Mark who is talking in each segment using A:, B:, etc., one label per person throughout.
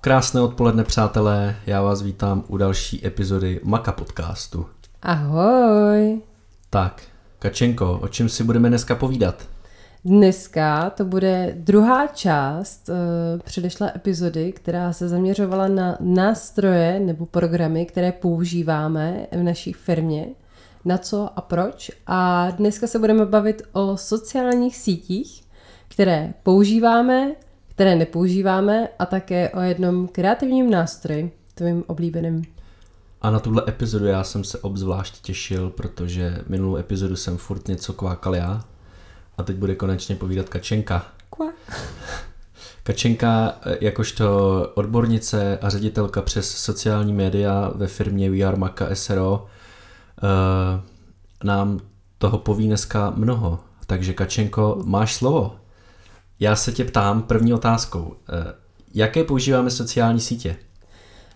A: Krásné odpoledne, přátelé. Já vás vítám u další epizody Maka podcastu.
B: Ahoj.
A: Tak, Kačenko, o čem si budeme dneska povídat?
B: Dneska to bude druhá část uh, předešlé epizody, která se zaměřovala na nástroje nebo programy, které používáme v naší firmě, na co a proč. A dneska se budeme bavit o sociálních sítích, které používáme, které nepoužíváme a také o jednom kreativním nástroji, tvým oblíbeným.
A: A na tuhle epizodu já jsem se obzvlášť těšil, protože minulou epizodu jsem furt něco kvákal já a teď bude konečně povídat Kačenka.
B: Kva.
A: Kačenka jakožto odbornice a ředitelka přes sociální média ve firmě VR Maka SRO eh, nám toho poví dneska mnoho. Takže Kačenko, máš slovo. Já se tě ptám první otázkou. Eh, jaké používáme sociální sítě?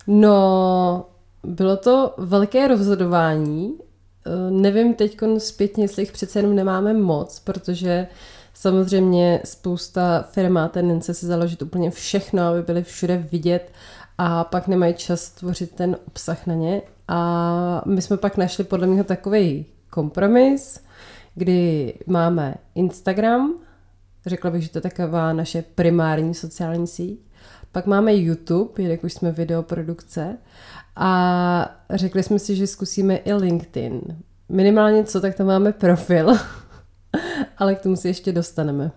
B: No, bylo to velké rozhodování. Eh, nevím teď zpětně, jestli jich přece jenom nemáme moc, protože samozřejmě spousta firm má tendence si založit úplně všechno, aby byly všude vidět a pak nemají čas tvořit ten obsah na ně. A my jsme pak našli podle mě takový kompromis, kdy máme Instagram, řekla bych, že to je taková naše primární sociální síť, pak máme YouTube, jak už jsme videoprodukce a řekli jsme si, že zkusíme i LinkedIn. Minimálně co, tak tam máme profil, ale k tomu si ještě dostaneme.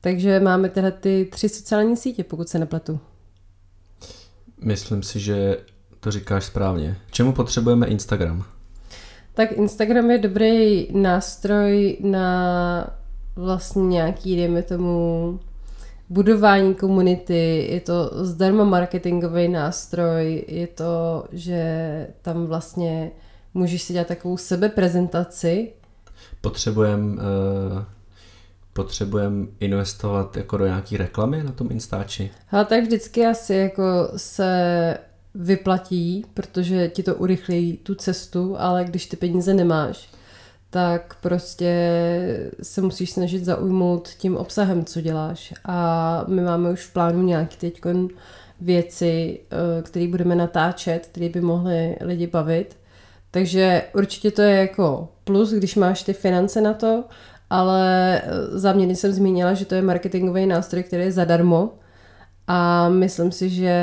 B: Takže máme teda ty tři sociální sítě, pokud se nepletu.
A: Myslím si, že to říkáš správně. Čemu potřebujeme Instagram?
B: Tak Instagram je dobrý nástroj na vlastně nějaký, dejme tomu, budování komunity, je to zdarma marketingový nástroj, je to, že tam vlastně můžeš si dělat takovou sebeprezentaci.
A: Potřebujeme uh, potřebujem investovat jako do nějaký reklamy na tom Instači?
B: Ale tak vždycky asi jako se vyplatí, protože ti to urychlí tu cestu, ale když ty peníze nemáš, tak prostě se musíš snažit zaujmout tím obsahem, co děláš. A my máme už v plánu nějaké teď věci, eh, které budeme natáčet, které by mohly lidi bavit. Takže určitě to je jako plus, když máš ty finance na to, ale eh, za mě jsem zmínila, že to je marketingový nástroj, který je zadarmo a myslím si, že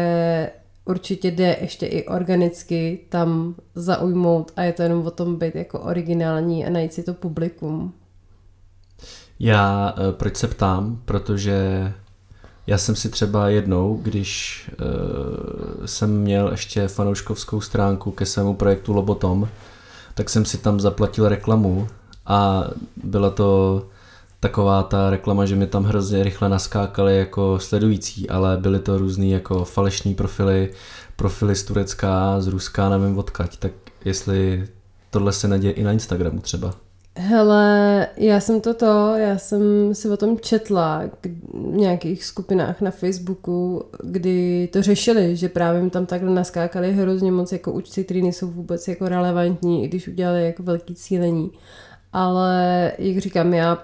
B: určitě jde ještě i organicky tam zaujmout a je to jenom o tom být jako originální a najít si to publikum.
A: Já eh, proč se ptám, protože já jsem si třeba jednou, když uh, jsem měl ještě fanouškovskou stránku ke svému projektu Lobotom, tak jsem si tam zaplatil reklamu a byla to taková ta reklama, že mi tam hrozně rychle naskákaly jako sledující, ale byly to různý jako falešní profily, profily z Turecka, z Ruska, nevím odkaď, tak jestli tohle se neděje i na Instagramu třeba.
B: Hele, já jsem toto, já jsem si o tom četla v nějakých skupinách na Facebooku, kdy to řešili, že právě mi tam takhle naskákali hrozně moc jako účty, které nejsou vůbec jako relevantní, i když udělali jako velký cílení ale jak říkám, já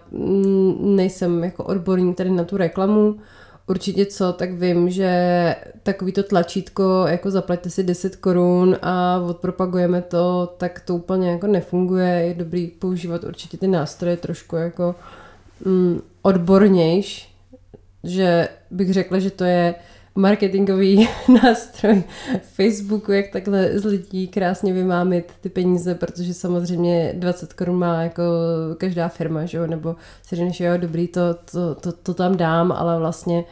B: nejsem jako odborník tady na tu reklamu, určitě co, tak vím, že takový to tlačítko, jako zaplaťte si 10 korun a odpropagujeme to, tak to úplně jako nefunguje, je dobrý používat určitě ty nástroje trošku jako mm, odbornějš, že bych řekla, že to je marketingový nástroj Facebooku, jak takhle z lidí krásně vymámit ty peníze, protože samozřejmě 20 korun má jako každá firma, že jo, nebo si říkáš, jo, dobrý, to, to, to, to tam dám, ale vlastně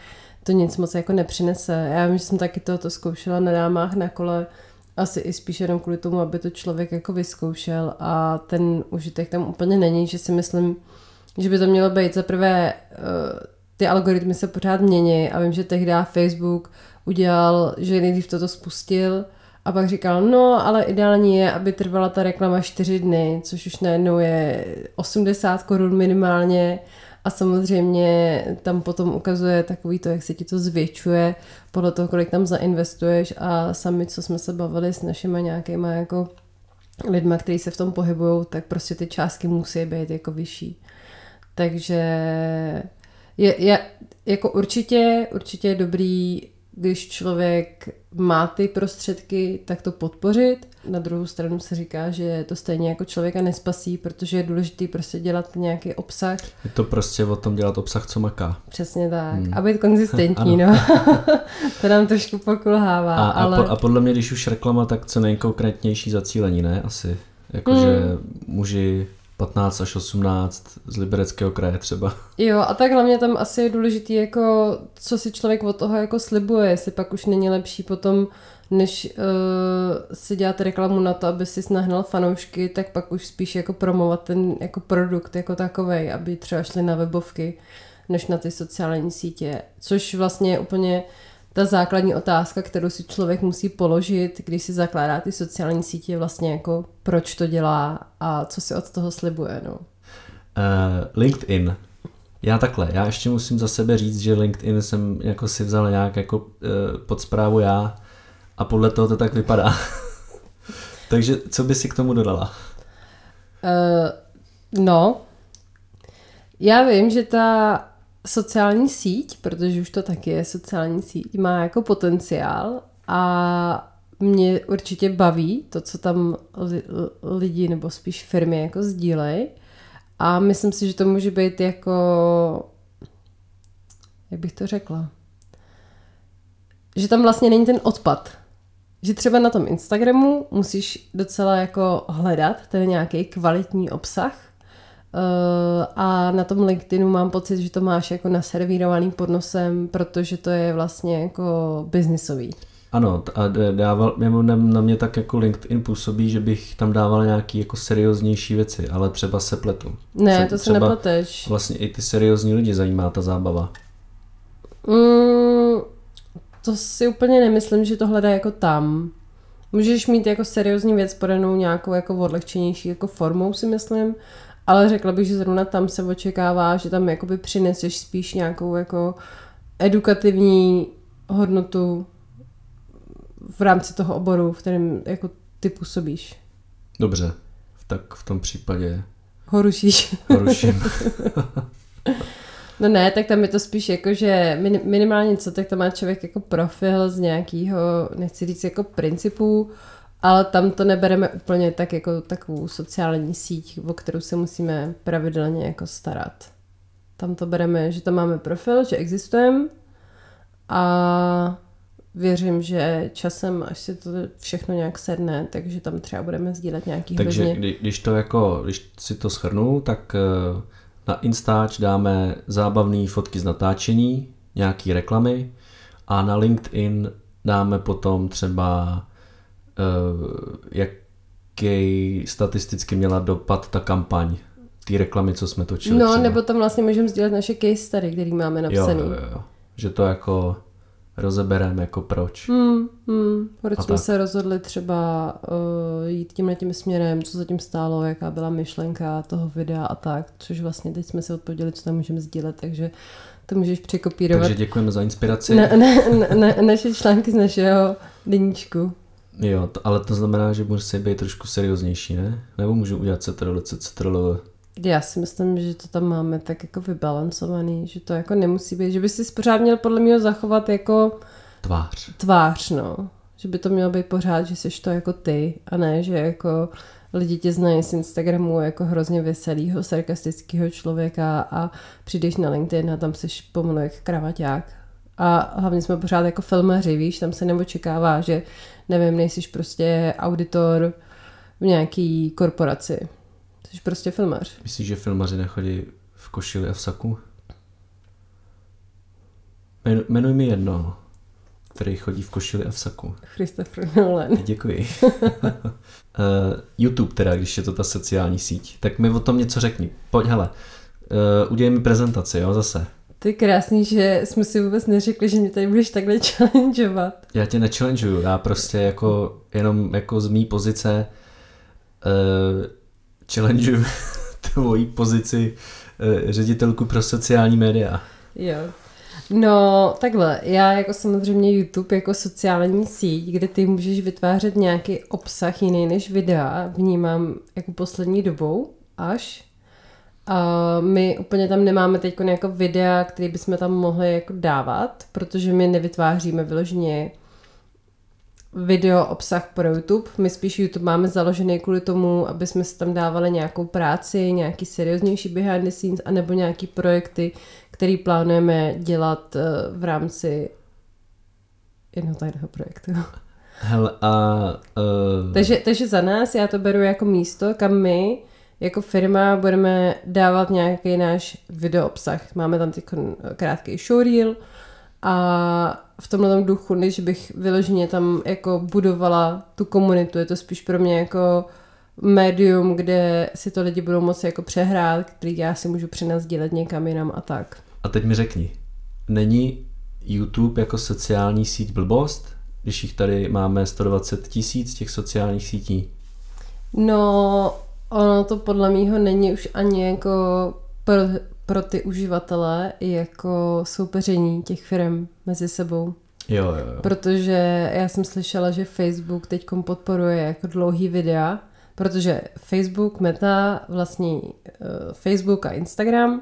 B: to nic moc jako nepřinese. Já vím, že jsem taky to, to zkoušela na dámách na kole, asi i spíš jenom kvůli tomu, aby to člověk jako vyzkoušel a ten užitek tam úplně není, že si myslím, že by to mělo být za prvé eh, ty algoritmy se pořád mění a vím, že tehdy Facebook udělal, že nejdřív toto spustil a pak říkal, no, ale ideální je, aby trvala ta reklama 4 dny, což už najednou je 80 korun minimálně a samozřejmě tam potom ukazuje takový to, jak se ti to zvětšuje podle toho, kolik tam zainvestuješ a sami, co jsme se bavili s našimi nějakýma jako lidma, kteří se v tom pohybují, tak prostě ty částky musí být jako vyšší. Takže je, je jako určitě, určitě je dobrý když člověk má ty prostředky, tak to podpořit. Na druhou stranu se říká, že to stejně jako člověka nespasí, protože je důležité prostě dělat nějaký obsah.
A: Je to prostě o tom dělat obsah, co maká.
B: Přesně tak. Hmm. A být konzistentní, no. to nám trošku pokulhává.
A: A,
B: ale...
A: a, po, a podle mě, když už reklama, tak co nejkonkrétnější zacílení, ne? Asi. Jakože hmm. muži 15 až 18 z libereckého kraje třeba.
B: Jo, a tak hlavně tam asi je důležitý, jako, co si člověk od toho jako slibuje, jestli pak už není lepší potom, než uh, si dělat reklamu na to, aby si nahnal fanoušky, tak pak už spíš jako promovat ten jako produkt jako takovej, aby třeba šli na webovky, než na ty sociální sítě, což vlastně je úplně ta základní otázka, kterou si člověk musí položit, když si zakládá ty sociální sítě, vlastně jako proč to dělá a co si od toho slibuje. No. Uh,
A: LinkedIn. Já takhle, já ještě musím za sebe říct, že LinkedIn jsem jako si vzal nějak jako uh, pod zprávu já a podle toho to tak vypadá. Takže co by si k tomu dodala?
B: Uh, no, já vím, že ta sociální síť, protože už to taky je sociální síť, má jako potenciál a mě určitě baví to, co tam lidi nebo spíš firmy jako sdílejí. A myslím si, že to může být jako, jak bych to řekla, že tam vlastně není ten odpad. Že třeba na tom Instagramu musíš docela jako hledat ten nějaký kvalitní obsah, a na tom LinkedInu mám pocit, že to máš jako naservírovaný pod nosem, protože to je vlastně jako biznisový.
A: Ano, a dával, na mě tak jako LinkedIn působí, že bych tam dával nějaký jako serióznější věci, ale třeba se pletu.
B: Ne, to se nepleteš.
A: Vlastně i ty seriózní lidi zajímá ta zábava.
B: Mm, to si úplně nemyslím, že to hledá jako tam. Můžeš mít jako seriózní věc podanou nějakou jako odlehčenější jako formou, si myslím, ale řekla bych, že zrovna tam se očekává, že tam jakoby přineseš spíš nějakou jako edukativní hodnotu v rámci toho oboru, v kterém jako ty působíš.
A: Dobře, tak v tom případě...
B: Horušíš.
A: Horuším.
B: no ne, tak tam je to spíš jako, že minimálně co, tak tam má člověk jako profil z nějakého, nechci říct jako principů, ale tam to nebereme úplně tak jako takovou sociální síť, o kterou se musíme pravidelně jako starat. Tam to bereme, že tam máme profil, že existujeme a věřím, že časem, až se to všechno nějak sedne, takže tam třeba budeme sdílet nějaký
A: Takže hrozně... když to jako, když si to schrnu, tak eh, na Instač dáme zábavné fotky z natáčení, nějaký reklamy a na LinkedIn dáme potom třeba jaký statisticky měla dopad ta kampaň, ty reklamy, co jsme točili.
B: No, třeba. nebo tam vlastně můžeme sdílet naše case study, který máme napsaný.
A: Jo, jo, jo. Že to jako rozebereme jako proč.
B: Hmm, hmm. Proč jsme tak. se rozhodli třeba uh, jít tímhle tím směrem, co zatím stálo, jaká byla myšlenka toho videa a tak, což vlastně teď jsme si odpověděli, co tam můžeme sdílet, takže to můžeš překopírovat.
A: Takže děkujeme za inspiraci.
B: Na, na, na, na, naše články z našeho deníčku.
A: Jo, to, ale to znamená, že musí být trošku serióznější, ne? Nebo můžu udělat CTRL, CTRL?
B: Já si myslím, že to tam máme tak jako vybalancovaný, že to jako nemusí být, že by si pořád měl podle mě zachovat jako
A: tvář.
B: Tvář, no. Že by to mělo být pořád, že jsi to jako ty a ne, že jako lidi tě znají z Instagramu jako hrozně veselýho, sarkastického člověka a přijdeš na LinkedIn a tam jsi pomalu jak kravaťák. A hlavně jsme pořád jako filmaři, víš, tam se neočekává, že nevím, nejsi prostě auditor v nějaký korporaci. Jsi prostě filmař.
A: Myslíš, že filmaři nechodí v košili a v saku? Jmenuj mi jedno, který chodí v košili a v saku.
B: Christopher Nolan.
A: Děkuji. uh, YouTube teda, když je to ta sociální síť. Tak mi o tom něco řekni. Pojď, hele, uh, udělej mi prezentaci, jo, zase.
B: To je krásný, že jsme si vůbec neřekli, že mě tady budeš takhle challengeovat.
A: Já tě nechallengeuju, já prostě jako jenom jako z mý pozice uh, challengeuju tvoji pozici uh, ředitelku pro sociální média.
B: Jo. No, takhle. Já jako samozřejmě YouTube jako sociální síť, kde ty můžeš vytvářet nějaký obsah jiný než videa, vnímám jako poslední dobou až. A my úplně tam nemáme teď jako videa, které bychom tam mohli jako dávat, protože my nevytváříme vyloženě video obsah pro YouTube. My spíš YouTube máme založený kvůli tomu, aby jsme si tam dávali nějakou práci, nějaký serióznější behind the scenes, anebo nějaký projekty, který plánujeme dělat eh, v rámci jednoho tajného projektu.
A: Hele, a...
B: Uh... Takže, takže za nás já to beru jako místo, kam my jako firma budeme dávat nějaký náš video obsah. Máme tam teď krátký showreel a v tomhle duchu, než bych vyloženě tam jako budovala tu komunitu, je to spíš pro mě jako médium, kde si to lidi budou moci jako přehrát, který já si můžu přinést dělat někam jinam a tak.
A: A teď mi řekni, není YouTube jako sociální síť blbost, když jich tady máme 120 tisíc těch sociálních sítí?
B: No, ono to podle mýho není už ani jako pro, pro ty uživatele jako soupeření těch firm mezi sebou.
A: Jo, jo, jo.
B: Protože já jsem slyšela, že Facebook teď podporuje jako dlouhý videa, protože Facebook, Meta, vlastní uh, Facebook a Instagram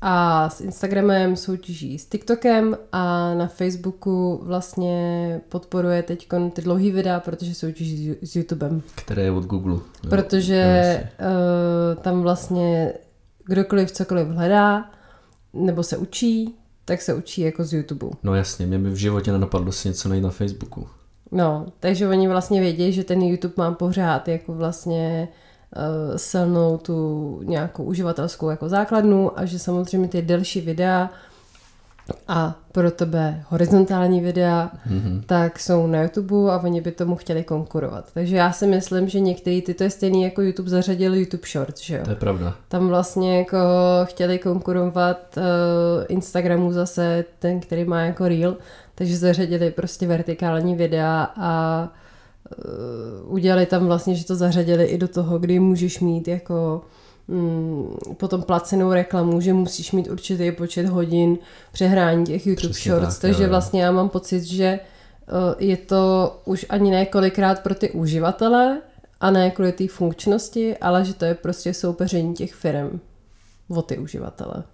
B: a s Instagramem soutěží s TikTokem a na Facebooku vlastně podporuje teď ty dlouhý videa, protože soutěží s YouTubem.
A: Které je od Google.
B: Protože uh, tam vlastně kdokoliv cokoliv hledá nebo se učí, tak se učí jako z YouTube.
A: No jasně, mě by v životě nenapadlo si něco najít na Facebooku.
B: No, takže oni vlastně vědí, že ten YouTube má pořád jako vlastně silnou tu nějakou uživatelskou jako základnu a že samozřejmě ty delší videa a pro tebe horizontální videa, mm-hmm. tak jsou na YouTube a oni by tomu chtěli konkurovat. Takže já si myslím, že některý ty to je stejný jako YouTube zařadil YouTube Shorts, že jo?
A: To je pravda.
B: Tam vlastně jako chtěli konkurovat uh, Instagramu zase ten, který má jako Reel, takže zařadili prostě vertikální videa a udělali tam vlastně, že to zařadili i do toho, kdy můžeš mít jako mm, potom placenou reklamu, že musíš mít určitý počet hodin přehrání těch YouTube Přesně Shorts, tak, takže jo, vlastně já mám pocit, že uh, je to už ani ne kolikrát pro ty uživatele a ne kvůli té funkčnosti, ale že to je prostě soupeření těch firm o ty uživatele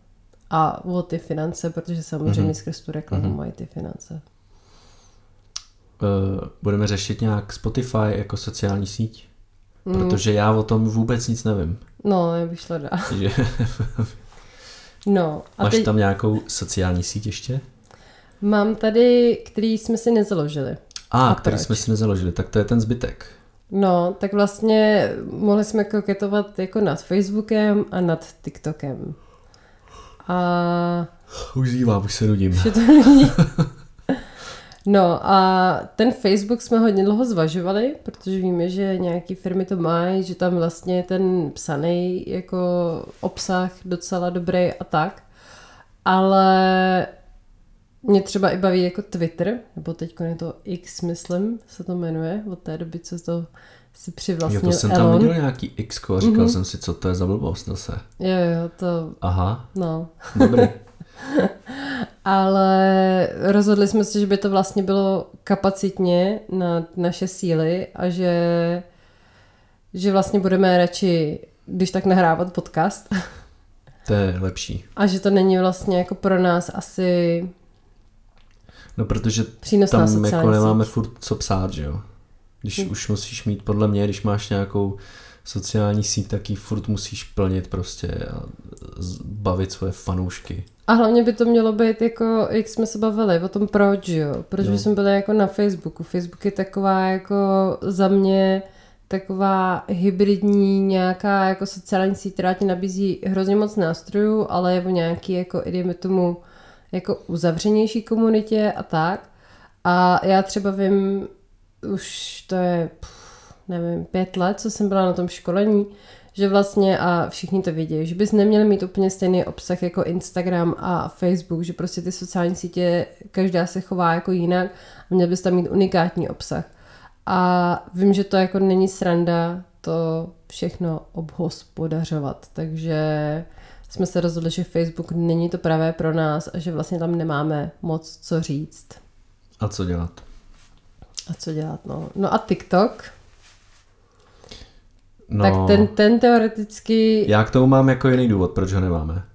B: a o ty finance, protože samozřejmě mm-hmm. skrz tu reklamu mm-hmm. mají ty finance.
A: Uh, budeme řešit nějak Spotify jako sociální síť? Mm. Protože já o tom vůbec nic nevím.
B: No, já bych šla dál. Že... no,
A: a Máš teď... tam nějakou sociální síť ještě?
B: Mám tady, který jsme si nezaložili.
A: A, a který proč? jsme si nezaložili, tak to je ten zbytek.
B: No, tak vlastně mohli jsme koketovat jako nad Facebookem a nad TikTokem. A...
A: Už zívám, už se nudím.
B: to No a ten Facebook jsme hodně dlouho zvažovali, protože víme, že nějaké firmy to mají, že tam vlastně ten psaný jako obsah docela dobrý a tak. Ale mě třeba i baví jako Twitter, nebo teď je to X, myslím, se to jmenuje, od té doby, co to si přivlastnil
A: Jo, to jsem Elon. tam viděl nějaký X a říkal mm-hmm. jsem si, co to je za blbost zase.
B: Jo, jo, to...
A: Aha.
B: No.
A: Dobrý.
B: ale rozhodli jsme se, že by to vlastně bylo kapacitně na naše síly a že, že vlastně budeme radši, když tak nahrávat podcast.
A: To je lepší.
B: A že to není vlastně jako pro nás asi
A: No protože tam jako nemáme furt co psát, že jo? Když hmm. už musíš mít, podle mě, když máš nějakou sociální síť, tak ji furt musíš plnit prostě a bavit svoje fanoušky.
B: A hlavně by to mělo být jako, jak jsme se bavili, o tom proč, jo. Proč no. jsme byli jako na Facebooku. Facebook je taková jako za mě taková hybridní nějaká jako sociální síť, která ti nabízí hrozně moc nástrojů, ale je o nějaký jako, jdeme tomu, jako uzavřenější komunitě a tak. A já třeba vím, už to je, nevím, pět let, co jsem byla na tom školení, že vlastně, a všichni to vědí, že bys neměl mít úplně stejný obsah jako Instagram a Facebook, že prostě ty sociální sítě, každá se chová jako jinak a měl bys tam mít unikátní obsah. A vím, že to jako není sranda to všechno obhospodařovat, takže jsme se rozhodli, že Facebook není to pravé pro nás a že vlastně tam nemáme moc co říct.
A: A co dělat?
B: A co dělat, no. No a TikTok,
A: No,
B: tak ten, ten teoreticky...
A: Já k tomu mám jako jiný důvod, proč ho nemáme.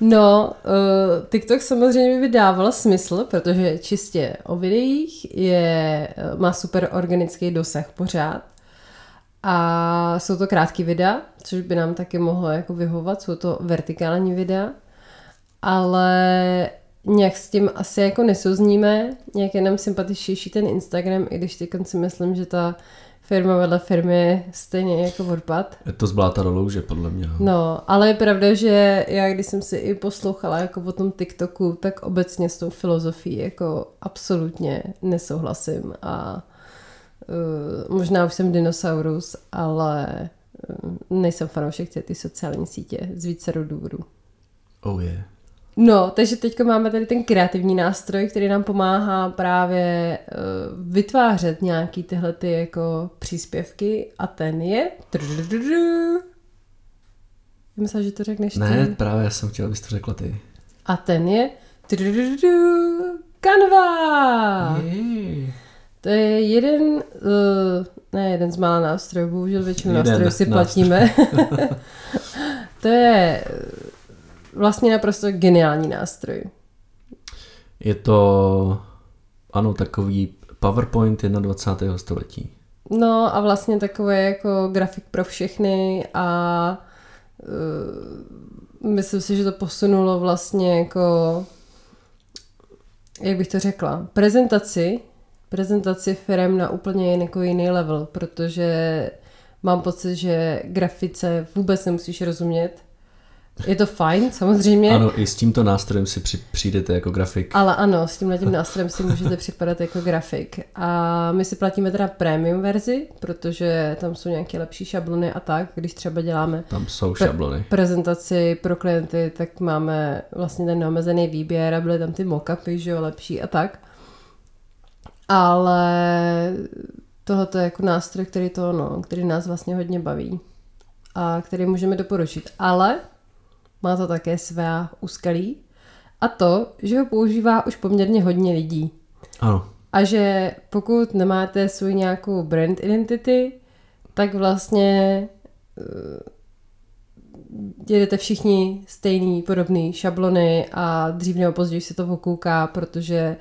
B: No, uh, TikTok samozřejmě by dával smysl, protože čistě o videích, je, eh, má super organický dosah pořád. A jsou to krátké videa, což by nám taky mohlo jako vyhovat, jsou to vertikální videa. Ale nějak s tím asi jako nesouzníme, nějak je nám sympatičnější ten Instagram, i když teď si myslím, že ta firma vedle firmy stejně jako odpad.
A: Je to zbláta do louže, podle mě. No.
B: No, ale je pravda, že já když jsem si i poslouchala jako o tom TikToku, tak obecně s tou filozofií jako absolutně nesouhlasím a uh, možná už jsem dinosaurus, ale uh, nejsem fanoušek ty sociální sítě z více důvodů.
A: Oh yeah.
B: No, takže teď máme tady ten kreativní nástroj, který nám pomáhá právě uh, vytvářet nějaký tyhle ty jako příspěvky a ten je... Myslím, že to řekneš
A: Ne,
B: ty.
A: právě já jsem chtěl, abys to řekla ty.
B: A ten je... Canva!
A: Jej.
B: To je jeden, uh, ne jeden z mála nástrojů, bohužel většinu nástrojů si
A: nástroj.
B: platíme. to je eh, vlastně naprosto geniální nástroj.
A: Je to, ano, takový PowerPoint 21. století.
B: No a vlastně takové jako grafik pro všechny a uh, myslím si, že to posunulo vlastně jako, jak bych to řekla, prezentaci, prezentaci firm na úplně jiný, jako jiný level, protože mám pocit, že grafice vůbec nemusíš rozumět. Je to fajn, samozřejmě.
A: Ano, i s tímto nástrojem si při, přijdete jako grafik.
B: Ale ano, s tímhle tím nástrojem si můžete připadat jako grafik. A my si platíme teda premium verzi, protože tam jsou nějaké lepší šablony a tak, když třeba děláme
A: Tam jsou
B: pre-
A: šablony.
B: prezentaci pro klienty, tak máme vlastně ten neomezený výběr a byly tam ty mockupy, že jo, lepší a tak. Ale tohle je jako nástroj, který to, no, který nás vlastně hodně baví a který můžeme doporučit. Ale má to také své úskalí a to, že ho používá už poměrně hodně lidí.
A: Ano,
B: A že pokud nemáte svůj nějakou brand identity, tak vlastně eh, jedete všichni stejný, podobný šablony a dřív nebo později se to okouká, protože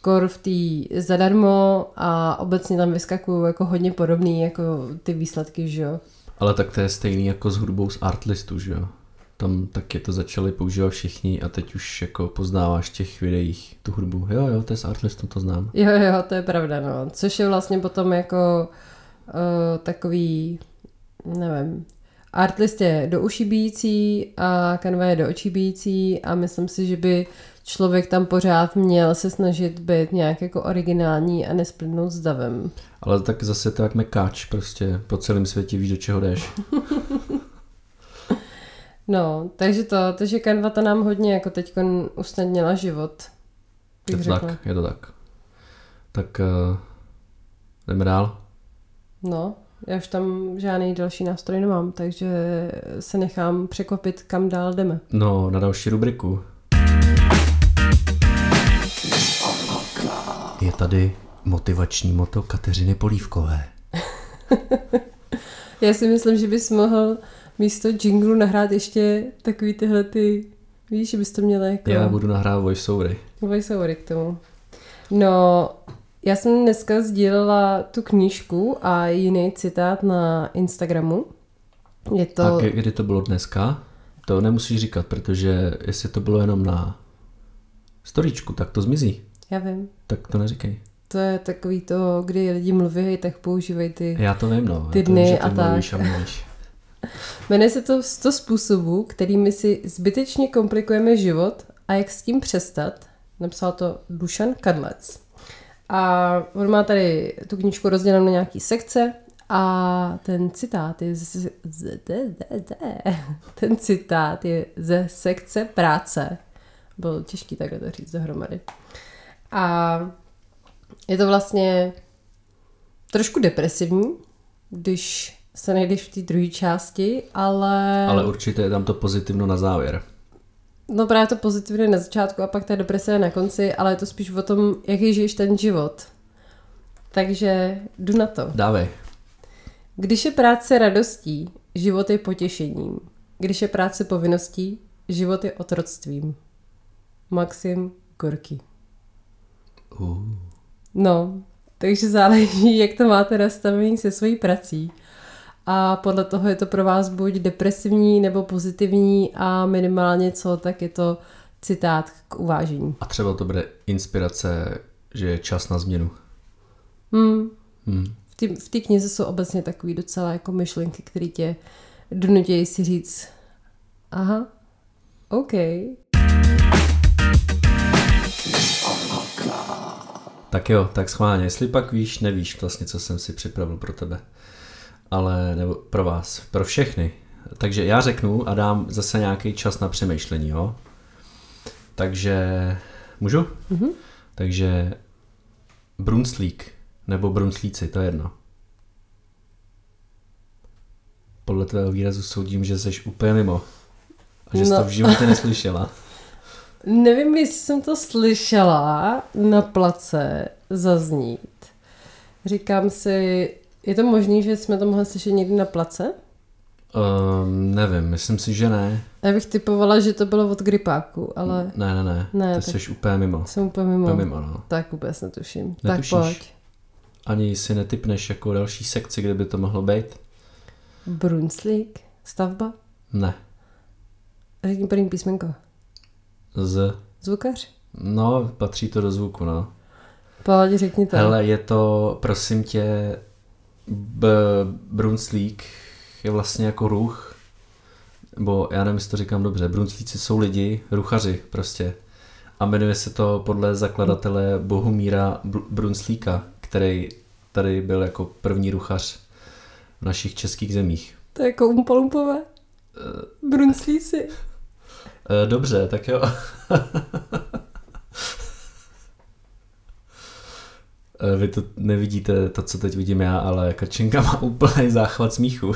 B: kor v té zadarmo a obecně tam vyskakují jako hodně podobný jako ty výsledky, že jo.
A: ale tak to je stejný jako s hudbou z Artlistu, že jo? Tam taky to začali používat všichni a teď už jako poznáváš v těch videích tu hudbu. Jo, jo, to je z Artlistu, to znám.
B: Jo, jo, to je pravda, no. Což je vlastně potom jako uh, takový, nevím, Artlist je do uší bíjící a Canva je do očí bíjící a myslím si, že by člověk tam pořád měl se snažit být nějak jako originální a nesplnout s davem.
A: Ale tak zase to jak mekáč, prostě po celém světě víš, do čeho jdeš.
B: No, takže to, takže Canva to nám hodně jako teď usnadnila život.
A: Je to
B: řekla.
A: tak, je to tak. Tak uh, jdeme dál.
B: No, já už tam žádný další nástroj nemám, takže se nechám překvapit, kam dál jdeme.
A: No, na další rubriku. Je tady motivační moto Kateřiny Polívkové.
B: Já si myslím, že bys mohl místo jinglu nahrát ještě takový tyhle ty, víš, že bys to měl jako
A: Já budu nahrávat voiceovery.
B: voiceovery k tomu. No, já jsem dneska sdílela tu knížku a jiný citát na Instagramu. Je to...
A: A kdy to bylo dneska? To nemusíš říkat, protože jestli to bylo jenom na storíčku, tak to zmizí.
B: Já vím.
A: Tak to neříkej.
B: To je takový to, kdy lidi mluví, tak používají ty...
A: Já to vím, no.
B: Ty
A: Já to
B: dny
A: že
B: a
A: ty
B: tak.
A: mluvíš a mluvíš.
B: Jmenuje se to 100 způsobů, kterými si zbytečně komplikujeme život a jak s tím přestat. Napsal to Dušan Kadlec. A on má tady tu knížku rozdělenou na nějaký sekce a ten citát je z, ten citát je ze sekce práce. Bylo těžký takhle to říct dohromady. A je to vlastně trošku depresivní, když se najdeš v té druhé části, ale...
A: Ale určitě je tam to pozitivno na závěr.
B: No právě to pozitivně na začátku a pak ta deprese je na konci, ale je to spíš o tom, jaký žiješ ten život. Takže jdu na to.
A: Dávej.
B: Když je práce radostí, život je potěšením. Když je práce povinností, život je otroctvím. Maxim Gorky.
A: Uh.
B: No, takže záleží, jak to máte nastavení se svojí prací. A podle toho je to pro vás buď depresivní nebo pozitivní a minimálně co, tak je to citát k uvážení.
A: A třeba to bude inspirace, že je čas na změnu.
B: Hmm.
A: Hmm.
B: V té knize jsou obecně takový docela jako myšlenky, které tě donutějí si říct aha, OK.
A: Tak jo, tak schválně. Jestli pak víš, nevíš vlastně, co jsem si připravil pro tebe. Ale nebo pro vás, pro všechny. Takže já řeknu a dám zase nějaký čas na přemýšlení, jo? Takže, můžu?
B: Mhm.
A: Takže Brunslík, nebo Brunslíci, to je jedno. Podle tvého výrazu soudím, že jsi úplně mimo. A že jsi
B: No.
A: to v životě neslyšela.
B: Nevím, jestli jsem to slyšela na place zaznít. Říkám si, je to možné, že jsme to mohli slyšet někdy na place?
A: Um, nevím, myslím si, že ne.
B: Já bych typovala, že to bylo od gripáku, ale
A: Ne, ne, ne.
B: Ne,
A: Ty jsi úplně mimo.
B: jsem úplně mimo.
A: Úplně mimo, no.
B: Tak vůbec netuším.
A: Netušíš?
B: Tak pojď.
A: Ani si netypneš jako další sekci, kde by to mohlo být?
B: Brunslík? Stavba?
A: Ne.
B: Řekni první písmenko.
A: Z...
B: Zvukař?
A: No, patří to do zvuku, no.
B: Pojď, řekni to.
A: Hele, je to, prosím tě, b- Brunslík je vlastně jako ruch, nebo já nevím, jestli to říkám dobře, Brunslíci jsou lidi, ruchaři prostě. A jmenuje se to podle zakladatele Bohumíra Br- Brunslíka, který tady byl jako první ruchař v našich českých zemích.
B: To je jako umpalumpové? Brunslíci.
A: E, dobře, tak jo. Vy to nevidíte, to, co teď vidím já, ale Kačenka má úplný záchvat smíchu.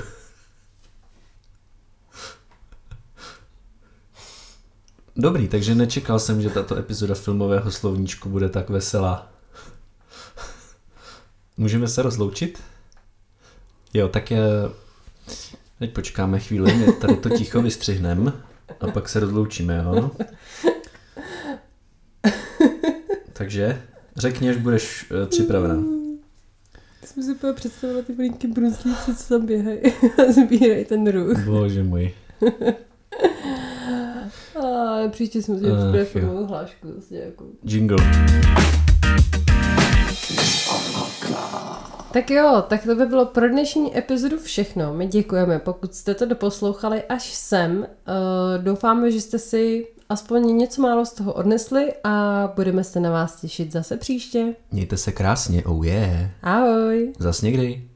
A: Dobrý, takže nečekal jsem, že tato epizoda filmového slovníčku bude tak veselá. Můžeme se rozloučit? Jo, tak je... Teď počkáme chvíli, my tady to ticho vystřihnem a pak se rozloučíme, jo? Takže řekni, až budeš uh, připravená.
B: Jsem si úplně představila ty malinké brunslíci, co tam běhají a sbírají ten ruch.
A: Bože můj.
B: A příště jsme si připravili
A: jo.
B: filmovou hlášku s nějakou.
A: Jingle.
B: Tak jo, tak to by bylo pro dnešní epizodu všechno. My děkujeme, pokud jste to doposlouchali až sem. Uh, doufáme, že jste si aspoň něco málo z toho odnesli a budeme se na vás těšit zase příště.
A: Mějte se krásně, oh yeah.
B: Ahoj!
A: Zas někdy.